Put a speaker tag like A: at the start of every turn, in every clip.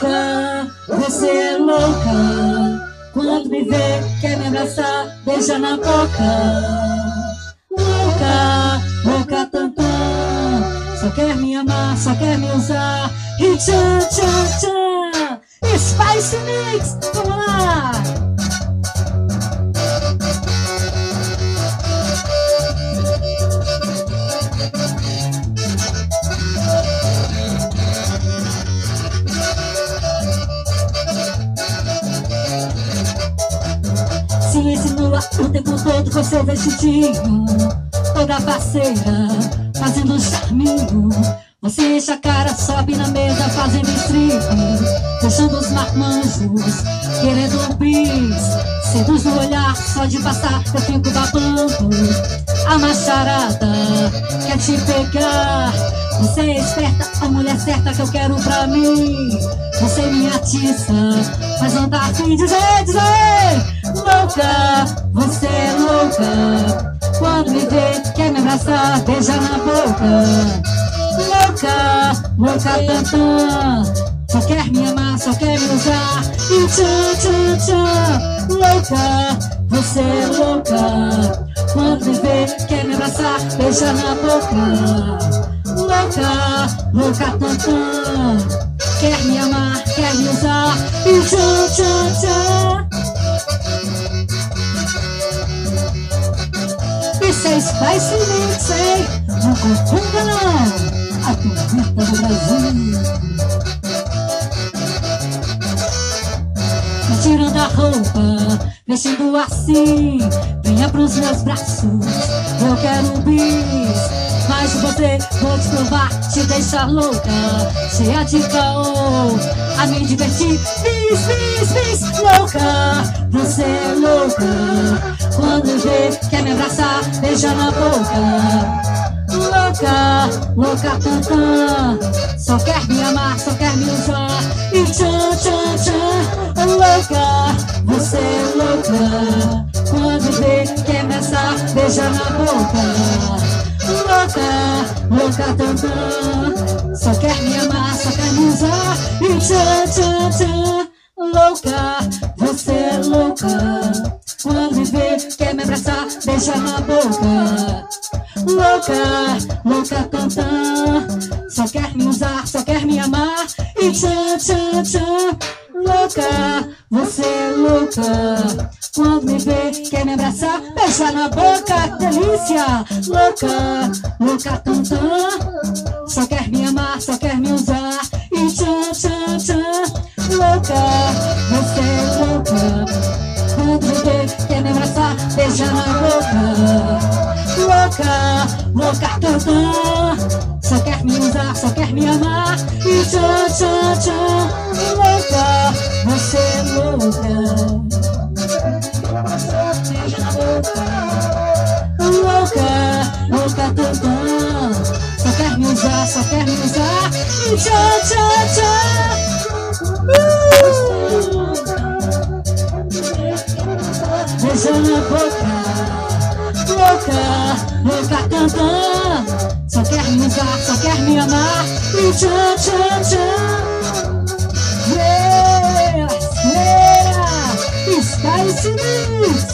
A: louca, você é louca. Quando me vê, quer me abraçar, beija na boca. Louca, louca tantã. Só quer me amar, só quer me usar. E tchan, tchan, tchan. Spice Mix, vamos lá. Se insinua o tempo todo com seu vestidinho? Toda parceira, fazendo charminho Você enche a cara, sobe na mesa fazendo estribo Deixando os marmanjos, querendo um bis. Seduz no olhar, só de passar eu fico babando. A macharada quer te pegar. Você é esperta, a mulher certa que eu quero pra mim. Você me atiça, mas não tá afim de dizer, dizer Louca, você é louca. Quando me vê, quer me abraçar, beija na boca Louca, tantã Só quer me amar, só quer me usar E tchan, tchan, tchan Louca, você é louca. Quando me vê, quer me abraçar, beija na boca. Louca, louca tantã Quer me amar, quer me usar. E tchan, tchan, tchan Isso é Spice Mix, hein? Não confunda não! A tormenta do Brasil! Me tirando a roupa, mexendo assim Venha pros meus braços, eu quero um bis mas você vou te provar, te deixar louca Cheia de caô, a me divertir Bis, bis, bis, louca. Você é louca. Quando vê, quer me abraçar, beija na boca Louca, louca tantã Só quer me amar, só quer me usar. E tchan, tchan, tchan Louca, você é louca. Quando vê, quer me abraçar, beija na boca. Louca, louca tantã Só quer me amar, só quer me usar. E tchan, tchan, tchan Louca, você é louca. Quando vê, quer me abraçar, beija na Louca, louca tantã Só quer me usar, só quer me amar. E tchan, tchan, tchan. Louca, você é louca. Quando me vê, quer me abraçar, beija na boca, delícia. Louca, louca tantã Só quer me amar, só quer me usar. E tchan, tchan, tchan. Louca, você é louca. Quando me vê, quer me abraçar, beija na boca. Louca, louca tantã Só quer me usar, só quer me amar. E tchan, tchan, tchan Louca, você é louca Louca, louca tantã Só quer me usar, só quer me usar. E tchá, tchá, tchá uh! Beijando a boca Louca, louca tantã Só quer me usar, só quer me amar. E tchá, tchá Yeah, yeah Spice Mix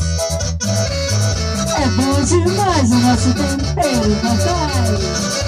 A: É bom demais o nosso tempero, papai